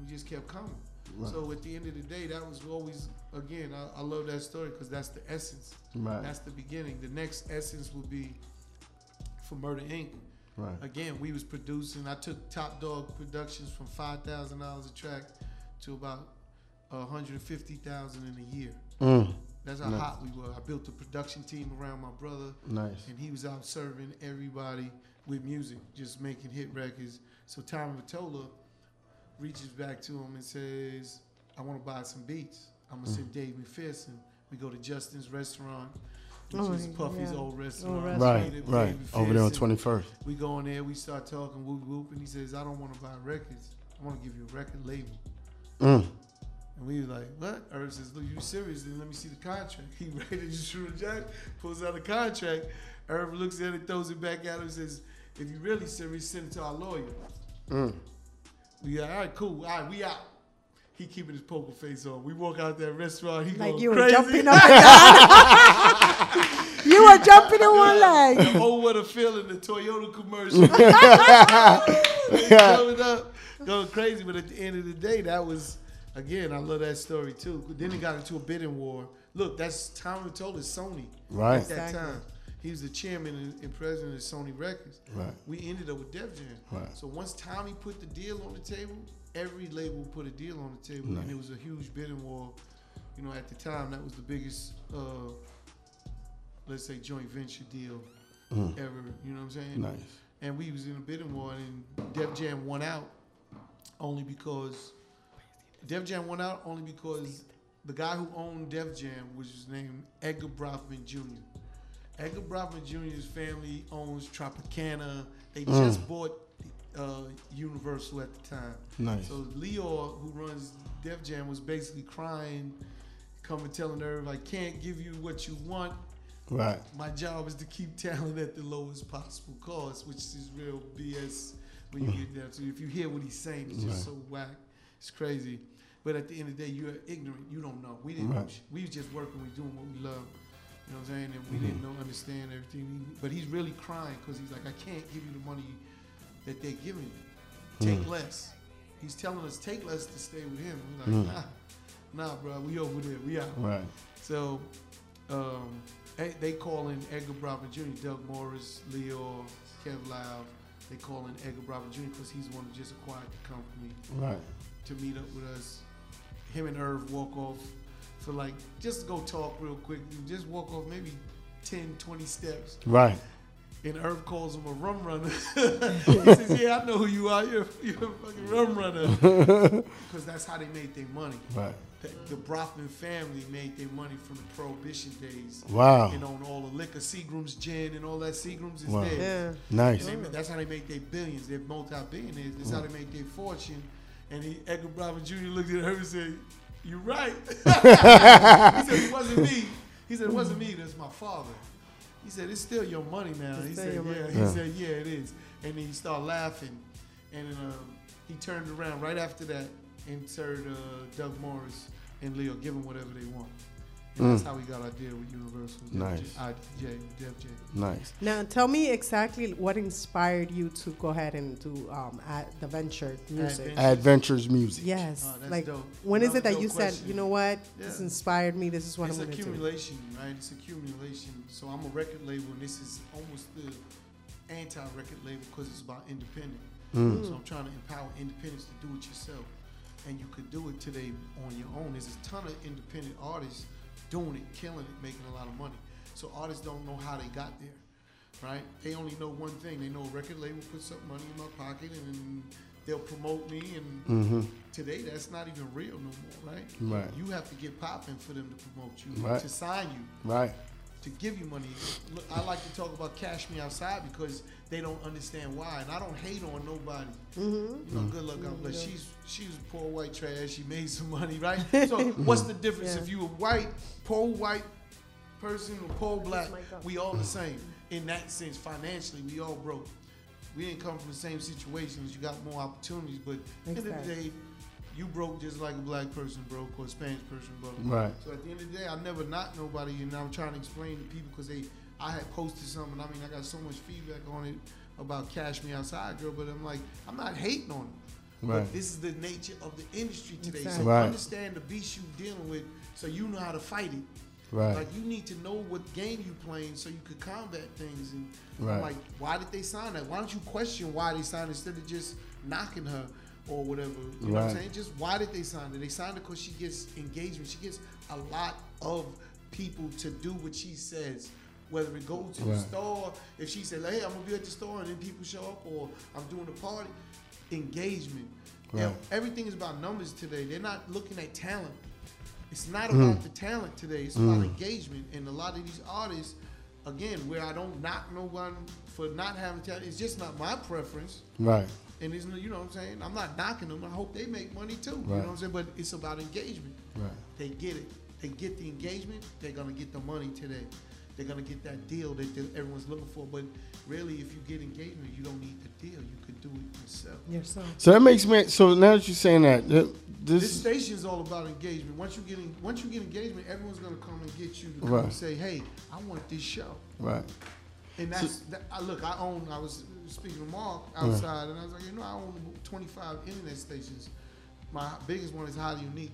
We just kept coming. Right. So at the end of the day, that was always, again, I, I love that story because that's the essence. Right. That's the beginning. The next essence will be for Murder Inc. Right. Again, we was producing. I took Top Dog Productions from five thousand dollars a track to about one hundred fifty thousand in a year. Mm. That's how Nice. hot we were. I built a production team around my brother. Nice. And he was out serving everybody with music, just making hit records. So Tommy Mottola reaches back to him and says, I want to buy some beats. I'm going to Mm. send Dave McPherson. We go to Justin's restaurant, which Oh, is Puffy's yeah. old Old restaurant. restaurant. Right, Dave right. Over there on 21st. We go in there, we start talking whoop whoop, and he says, I don't want to buy records. I want to give you a record label. Mm. And we was like, what? Irv says, look, you serious? Then let me see the contract. He ready to shoot a jack, pulls out a contract. Irv looks at it, throws it back at him, and says, if you really serious, send it to our lawyer. Mm. We like, all right, cool. All right, we out. He keeping his poker face on. We walk out that restaurant. He Like going you were crazy. jumping up and down. you were jumping in one leg. The oh, what a feeling! The Toyota commercial. They coming up, going crazy. But at the end of the day, that was again. I love that story too. Then it got into a bidding war. Look, that's Tommy told us Sony Right. at that Exactly. time. He was the chairman and, and president of Sony Records. Right. We ended up with Def Jam. Right. So once Tommy put the deal on the table, every label put a deal on the table, Nice. and it was a huge bidding war. You know, at the time, that was the biggest, uh, let's say, joint venture deal Mm. ever. You know what I'm saying? Nice. And we was in a bidding war, and Def Jam won out only because Def Jam won out only because the guy who owned Def Jam was named Edgar Bronfman Jr. Edgar Bronfman Jr.'s family owns Tropicana. They Mm. just bought uh, Universal at the time. Nice. So Lyor, who runs Def Jam, was basically crying, coming telling her, I can't give you what you want. Right. My job is to keep talent at the lowest possible cost, which is real BS when you get down to. If you hear what he's saying, it's just Right. so whack. It's crazy. But at the end of the day, you're ignorant. You don't know. We didn't. Right. We was just working. We doing what we love. You know what I'm saying? And we didn't know, understand everything. But he's really crying because he's like, I can't give you the money that they're giving you. Take Mm. less. He's telling us take less to stay with him. We're like, Mm. nah, nah, bro. We over there. We out. Right. So um, they, they call in Edgar Bronfman Jr., Doug Morris, Lyor, Kev Loud. They call in Edgar Bronfman Jr. because he's the one who just acquired the company. Right. To meet up with us. Him and Irv walk off for like, just go talk real quick. Just walk off maybe 10, 20 steps. Right. And Irv calls him a rum runner. he says, Yeah, I know who you are. You're, you're a fucking rum runner. Because that's how they made their money. Right. The, the Bronfman family made their money from the Prohibition days. Wow. And on all the liquor, Seagram's gin and all that Seagram's is Wow. theirs. Yeah. Nice. And they- that's how they make their billions. They're multi-billionaires. That's how they make their fortune. And he, Edgar Bronfman Jr. looked at her and said, "You right." he said, "It wasn't me." He said, "It wasn't me. That's my father." He said, "It's still your money now." It's he still said, your "Yeah." money. He Yeah. said, "Yeah, it is." And then he started laughing, and then, um, he turned around right after that and told uh, Doug Morris and Lyor, "Give them whatever they want." And that's Mm. how we got our deal with Universal. Nice. IJ, Def J. Nice. Now, tell me exactly what inspired you to go ahead and do um, at the venture music. Add Ventures music. Yes. Oh, that's like, dope. when is Another it that dope you said, you know what, this inspired me, this is what it's I'm going to do? accumulation, right? It's accumulation. So I'm a record label, and this is almost the anti-record label because it's about independent. Mm. So I'm trying to empower independence to do it yourself, and you could do it today on your own. There's a ton of independent artists doing it, killing it, making a lot of money. So artists don't know how they got there, right? They only know one thing. They know a record label puts up money in my pocket, and they'll promote me, and Mhm. today that's not even real no more, right? Right. You have to get popping for them to promote you, Right. to sign you Right. to give you money. Look, I like to talk about Cash Me Outside because they don't understand why, and I don't hate on nobody. Mhm. You know, good luck, God bless. Yeah. She's she was poor white trash. She made some money, right? So what's the difference Yeah. if you a white, poor white person or poor black? We all the same in that sense. Financially, we all broke. We didn't come from the same situations. You got more opportunities, but at the end of the day, you broke just like a black person broke or a Spanish person broke. Right. So at the end of the day, I never knock nobody, and I'm trying to explain to people because they, I had posted something. I mean, I got so much feedback on it about Cash Me Outside, girl, but I'm like, I'm not hating on it. Right. But this is the nature of the industry today. Exactly. So Right. understand the beast you're dealing with, so you know how to fight it. Right. Like you need to know what game you playing so you could combat things. And Right. I'm like, why did they sign that? Why don't you question why they signed instead of just knocking her or whatever? You know what I'm saying? Just why did they sign it? They signed it because she gets engagement. She gets a lot of people to do what she says. Whether it goes to the store, if she said, "Hey, I'm gonna be at the store," and then people show up, or I'm doing a party, engagement. Right. everything is about numbers today. They're not looking at talent. It's not Mm. about the talent today. It's about engagement. And a lot of these artists, again, where I don't knock no one for not having talent, it's just not my preference. Right. And it's, you know what I'm saying? I'm not knocking them. I hope they make money too. You know what I'm saying? But it's about engagement. Right. They get it. They get the engagement. They're gonna get the money today. They're gonna get that deal that that everyone's looking for. But really, if you get engagement, you don't need the deal. You could do it yourself. Yourself. So that makes me. So now that you're saying that, This this. station is all about engagement. Once you get in, once you get engagement, everyone's gonna come and get you to come Right. and say, "Hey, I want this show." Right. And that's that, I, look. I own. I was speaking to Mark outside, and I was like, you know, I own 25 internet stations. My biggest one is highly unique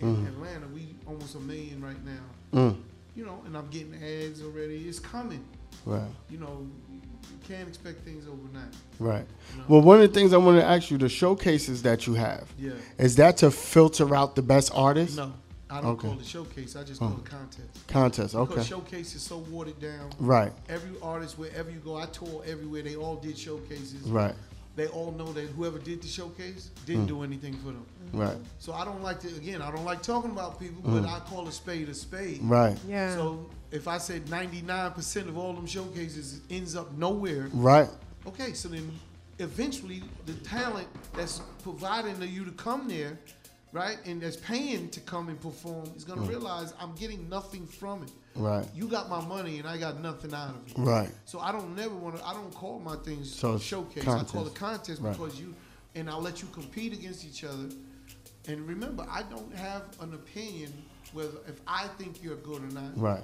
in Mhm. Atlanta. We almost a million right now. Mm. You know, and I'm getting ads already. It's coming. Right. You know, you can't expect things overnight. Right. No. Well, one of the things I want to ask you, the showcases that you have, Yeah. is that to filter out the best artists? No, I don't Okay. call it showcase. I just call Oh. it contest. Contest, Because okay. showcase is so watered down. Right. Every artist, wherever you go, I tour everywhere. They all did showcases. Right. They all know that whoever did the showcase didn't Mm. do anything for them. Right. So I don't like to. Again, I don't like talking about people, Mm. but I call a spade a spade. Right. Yeah. So if I said 99% of all them showcases ends up nowhere. Right. Okay, so then eventually the talent that's providing to you to come there, right, and that's paying to come and perform is gonna Mm. realize I'm getting nothing from it. Right. You got my money and I got nothing out of it. Right. So I don't never want to. I don't call my things So it's showcase. I call it contest. contest Right. because you, and I'll let you compete against each other. And remember, I don't have an opinion whether if I think you're good or not. Right.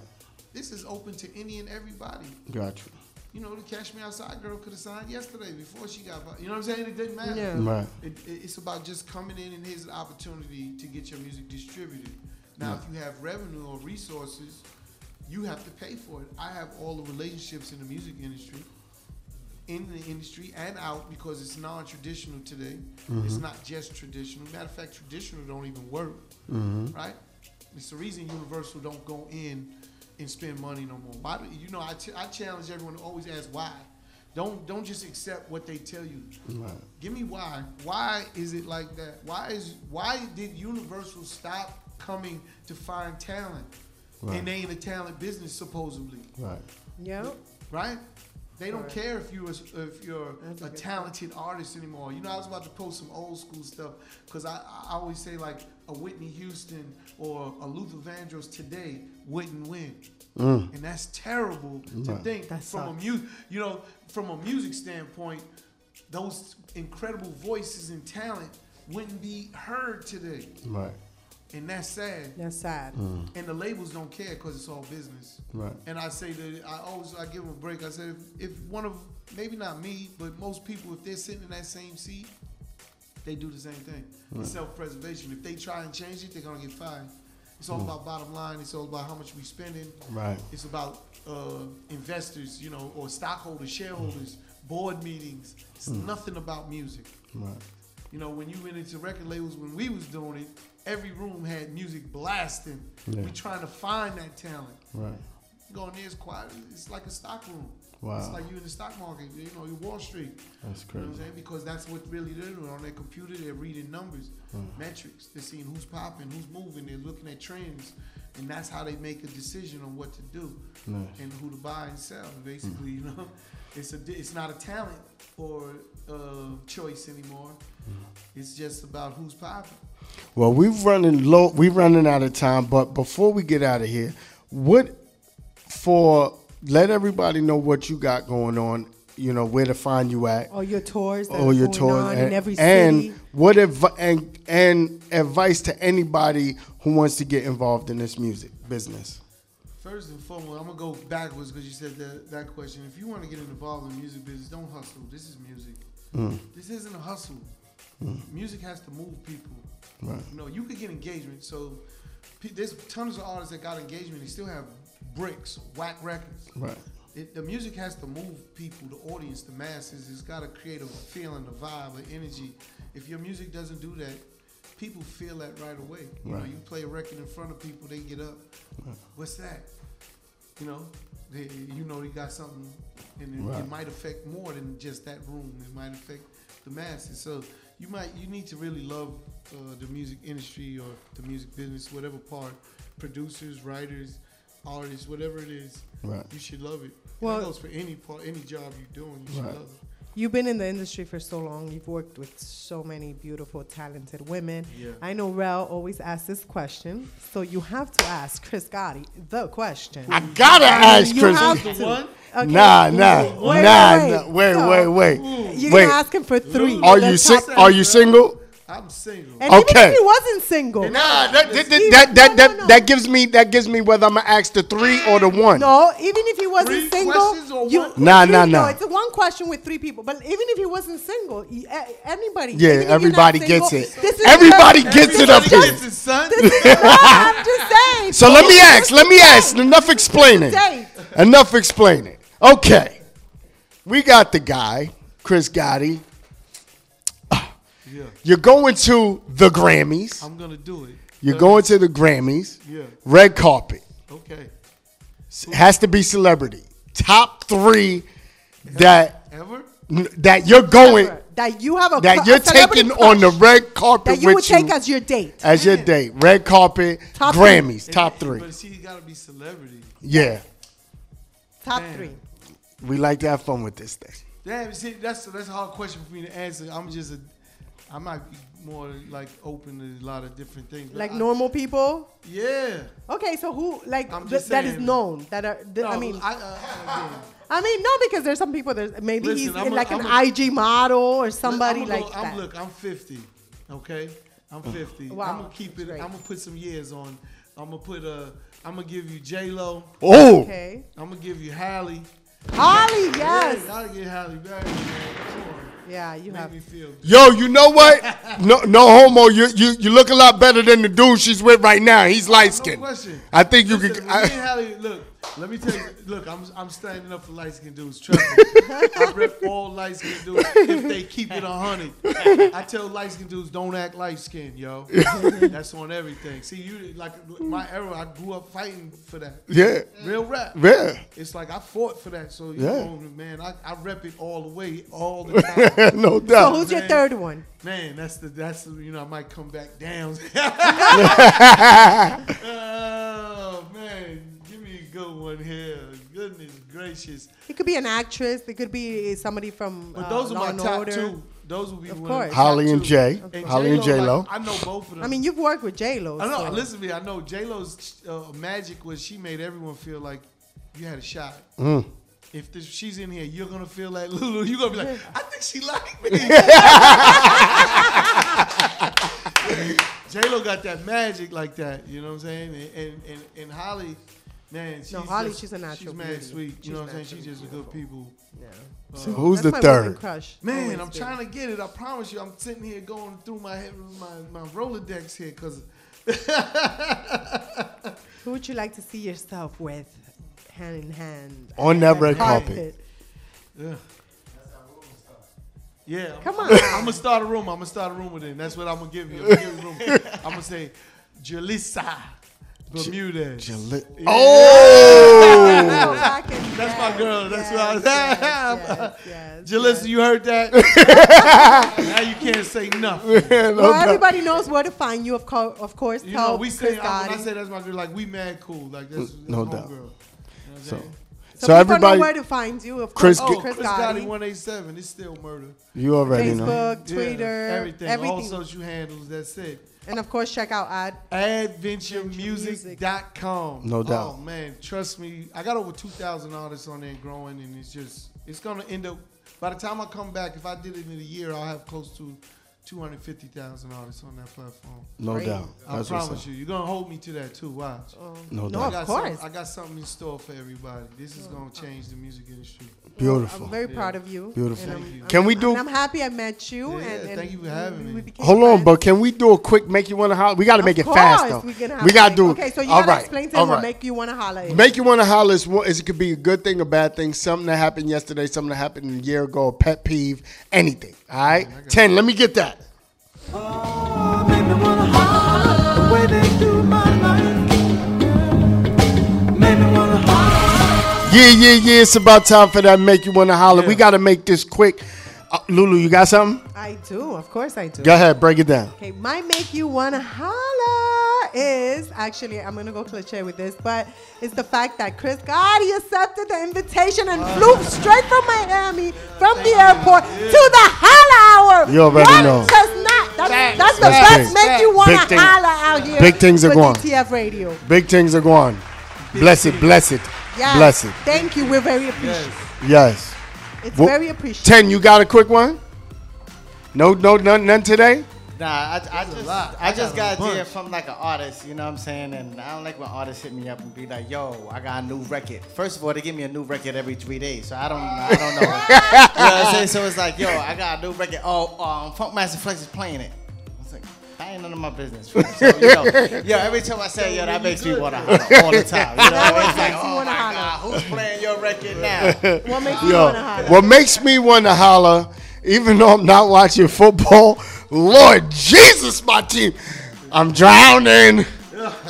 This is open to any and everybody. Got you. You know, the Cash Me Outside girl could have signed yesterday before she got. vi- You know what I'm saying? It didn't matter. Yeah. Right. It, it- it's about just coming in and here's an opportunity to get your music distributed. Now, Yeah. if you have revenue or resources, you have to pay for it. I have all the relationships in the music industry, in the industry and out because it's non-traditional today. It's Mhm. not just traditional. Matter of fact, traditional don't even work, Mhm. right? It's the reason Universal don't go in and spend money no more. Why? do- You know, I, I challenge everyone to always ask why. Don't don't just accept what they tell you. Right. Give me why. Why is it like that? Why is why did Universal stop coming to find talent? Right. And they in the talent business supposedly. Right. Yep. Right? They don't for- care if you was- if you're That's a a good talented artist anymore. You know, I was about to post some old school stuff because I, I always say like a Whitney Houston or a Luther Vandross today wouldn't win, Mm. and that's terrible to Right. think That from a sucks. mu- you know from a music standpoint. Those incredible voices and talent wouldn't be heard today, Right. And that's sad. That's sad. Mm. And the labels don't care because it's all business. Right. And I say that I always I give them a break. I said if, if one of maybe not me, but most people, if they're sitting in that same seat, they do the same thing. Right. It's self-preservation. If they try and change it, they're gonna get fired. It's all Mm. about bottom line. It's all about how much we spending. Right. It's about uh, investors, you know, or stockholders, shareholders, board meetings. It's Mm. nothing about music. Right. You know, when you went into record labels, when we was doing it, every room had music blasting. Yeah. We trying to find that talent. Right. You go in there, it's quiet. It's like a stock room. Wow. It's like you in the stock market. You know, you Wall Street. That's You know what I'm crazy. saying? Because that's what really they're doing on their computer. They're reading numbers, Mm. metrics. They're seeing who's popping, who's moving. They're looking at trends, and that's how they make a decision on what to do Nice. and who to buy and sell. Basically, you know, it's a it's not a talent or uh, choice anymore. It's just about who's popping. Well, we've running low. We're running out of time. But before we get out of here, what for? Let everybody know what you got going on. You know where to find you at. All your tours. That All are your going tours on and, in every city. and what advi- and and advice to anybody who wants to get involved in this music business. First and foremost, I'm gonna go backwards because you said that, that question. If you want to get involved in the music business, don't hustle. This is music. Mm. This isn't a hustle. Mm. Music has to move people. Right. You know, you could get engagement. So there's tons of artists that got engagement. They still have bricks, whack records. Right. It, the music has to move people, the audience, the masses. It's got to create a feeling, a vibe, an energy. If your music doesn't do that, people feel that right away. You know, you play a record in front of people, they get up. Right. What's that? You know, they, you know, you got something, and it, Right. it might affect more than just that room. It might affect the masses. So you might, you need to really love uh, the music industry or the music business, whatever part. Producers, writers, artists, whatever it is, Right. you should love it. Well- Well, that goes for any part, any job you're doing. You should Right. love it. You've been in the industry for so long. You've worked with so many beautiful, talented women. Yeah. I know Rel always asks this question, so you have to ask Chris Gotti the question. I gotta I mean, ask you Chris. have to. Okay. Nah, nah, Wait, nah, wait, nah. Wait, So, wait, wait. You're wait. gonna ask him for three. Are you Let's sing- have- Are you single? I'm single. And even if he wasn't single, Nah, that that that, that, that, that, that gives me that gives me whether I'm gonna ask the three or the one. No, even if he wasn't Three single, questions or you, one Nah, three- nah, No, it's a one question with three people. But even if he wasn't single, y- a- anybody. Yeah, even if you're not everybody single, gets it. this is Everybody just- gets it up here. gets it, son. This is, no, I'm just saying. So let me ask. Let me ask. Enough explaining. Date. Enough explaining. Okay, we got the guy, Chris Gotti. Yeah. You're going to the Grammys. I'm gonna do it. You're going to the Grammys. Yeah. Red carpet. Okay. It has to be celebrity. Top three that Ever? n- that you're going That you have a that you're a celebrity taking on the red carpet that you with would take as your date. as your date. Red carpet, Top three. Grammys, top three. But see, you gotta be celebrity. Yeah, Top Damn. three. we like to have fun with this thing. Damn, see, that's that's a hard question for me to answer. I'm just a, I might be more like open to a lot of different things. Like I- normal people. Yeah. Okay, so who like I'm th- just that is known that are th- I mean I, uh, again, I mean no because there's some people there's maybe Listen, he's a- like I'm an a- IG model or somebody I'ma go- like I'm, that. Look, I'm 50. Okay, I'm 50. Wow, I'm gonna keep it. I'm gonna put some years on. I'm gonna put uh, I'm gonna give you J Lo. Oh. Okay. I'm gonna give you Halle. Halle, yes. Yeah, gotta get Halle Berry, man. Come on. Yeah, you Make have. me feel. good. Yo, you know what? No, no homo. You you you look a lot better than the dude she's with right now. He's light No skinned. question. I think you Listen, could. when me and I, Halle, look, let me tell you. Look, I'm I'm standing up for light skinned dudes. Trust me. I rep all light skinned dudes if they keep it a hundred. I tell light skinned dudes don't act light skinned, yo. That's on everything. See, you like my era. I grew up fighting for that. Yeah. Real rap. Yeah. It's like I fought for that. So you Yeah. know, man, I, I rep it all the way, all the time. No doubt. So who's your third one? Man, that's the that's the, you know I might come back down. oh man, give me a good one. here. Goodness gracious. It could be an actress. It could be somebody from. But uh, those Law are and my top Order. two. Those would be Of course. Halle and two. Jay. Halle and J-Lo, J-Lo. like, I know both of them. I mean, you've worked with J Lo. I know. So. Listen to me. I know J Lo's uh, magic was she made everyone feel like you had a shot. Mm. If this, she's in here, you're gonna feel like Lulu. You're gonna be like, I think she like me. J Lo got that magic like that. You know what I'm saying? And and, and, and Halle, man, she's No, Halle, just- she's a natural She's mad beauty. sweet. She's you know what I'm saying? She's naturally just a good people. Yeah. Uh, so who's the That's my woman third? Crush. Man, Always I'm been. trying to get it. I promise you. I'm sitting here going through my head, my my Rolodex here because. Who would you like to see yourself with, hand in hand On that red carpet. Yeah. Yeah. Come I'm, on. I'm gonna start a room. I'm gonna start a room with it. That's what I'm gonna give you. I'm gonna, give you a room. I'm gonna say, Julissa, Bermudez. Jali- Yeah. Oh! That's my girl. That's what I was. yes, yes, Julissa, you heard that? now you can't say nothing. well, everybody knows where to find you. Of, co- of course, You know, we say I, when I say that's my girl, like we mad cool, like that's, mm, that's No doubt. Girl. You know So- saying? So, So everybody- know where to find you. Of Chris course, Oh, Chris, Chris Gotti. Gotti 187. It's still murder. You already know. Facebook, Yeah, Twitter, everything, all everything. social handles. That's it. And of course, check out Ad. adventuremusic.com. No oh, doubt. Oh man, trust me, I got over 2,000 artists on there growing, and it's just it's gonna end up. By the time I come back, if I did it in a year, I'll have close to 250,000 artists on that platform. No Great. doubt. I That's what's promise up. you, you're gonna hold me to that too. Watch. Oh. No No, doubt. of course. Some, I got something in store for everybody. This is oh. gonna change the music industry. Beautiful. I'm very proud of you. Beautiful. And I'm- Can we I'm- do- And I'm happy I met you. Yeah, and, and thank you for having we- me. we became Hold on, friends. but can we do a quick make you want to holler? We got to Of make it fast course, though. we can have We got to like- do. Okay, so you all gotta right, explain to all him what right. make you want to holler. is. Make you want to holler is, one- is it could be a good thing, a bad thing, something that happened yesterday, something that happened a year ago, a pet peeve, anything. All right, ten. Let me get that. The way they do Yeah, yeah, yeah. It's about time for that. Make you want to holler. We got to make this quick. Uh, Lulu, you got something? I do, of course I do. Go ahead, break it down. Okay, my make you wanna holla is actually I'm gonna go cliche with this, but it's the fact that Chris Gotti accepted the invitation and flew straight from Miami from the airport to the holla hour. You already What know. does not? That's, that's the best big. make you wanna Big thing- holla out here. big things are going. DTF Radio. Big things are going. Blessed, blessed, Yes. blessed. Thank you. We're very appreciative. Yes. It's Wha- very appreciative. Ten, you got a quick one? No, no, none, none today. Nah, I, I just. I I just got a got a deal from like an artist, you know what I'm saying? And I don't like when artists hit me up and be like, "Yo, I got a new record." First of all, they give me a new record every three days, so I don't I don't know. you know what I'm saying? So it's like, "Yo, I got a new record." Oh, um, Funkmaster Flex is playing it. I was like, "I ain't none of my business." So, you know, yo, every time I say, "Yo, that makes me want to holler all the time." You know, it's like, "Oh my God, who's playing your record now?" What makes you wanna holla? what makes me want to holler, even though I'm not watching football, Lord Jesus, my team, I'm drowning.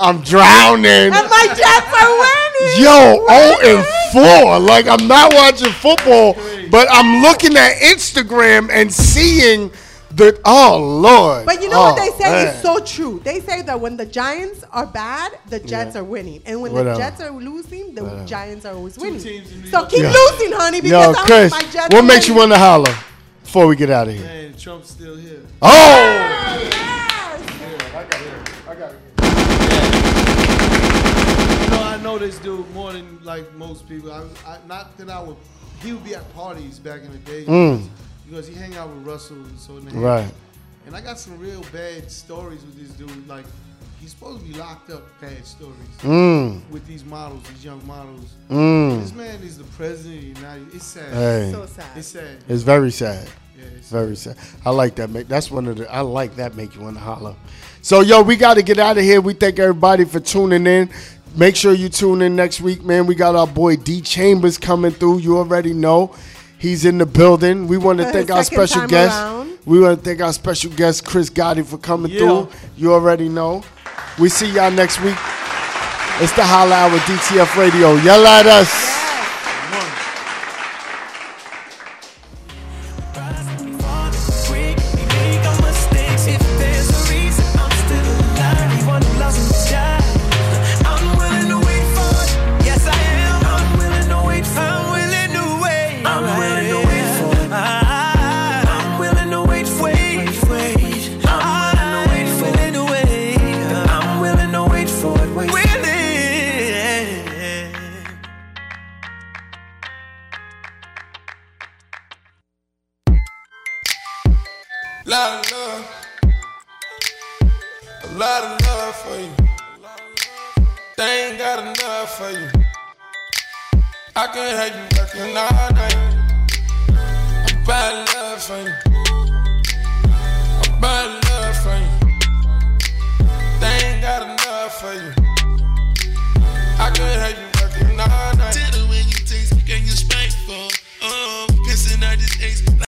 I'm drowning. And my Jets are winning. Yo, 0 and 4. Like, I'm not watching football, but I'm looking at Instagram and seeing the. Oh, Lord. But you know Oh, what they say man. is so true. They say that when the Giants are bad, the Jets Yeah. are winning, and when Whatever. the Jets are losing, the Whatever. Giants are always winning. teams in New So keep Yeah. losing, honey, Yo, because I'm, Chris, my Jets what are makes you want to holler before we get out of here? Man, Trump's still here. Oh! You know, I know this dude more than like most people. I, I, not that I would. He would be at parties back in the day Mm. Because he hang out with Russell and so. and Right. And I got some real bad stories with this dude. Like he's supposed to be locked up. Bad stories Mm. with these models, these young models. Mm. This man is the president of the United. States. It's sad. Hey. So sad. It's sad. It's very sad. Yeah, it's very sad. I like that. Make that's one of the. I like that. Make you want to holler. So yo, we got to get out of here. We thank everybody for tuning in. Make sure you tune in next week, man. We got our boy D Chambers coming through. You already know. He's in the building. We want to Uh, thank our special guest. around. We want to thank our special guest, Chris Gotti, for coming Yeah. through. You already know. We see y'all next week. It's the Holla Hour DTF Radio. Yell at us. Yes,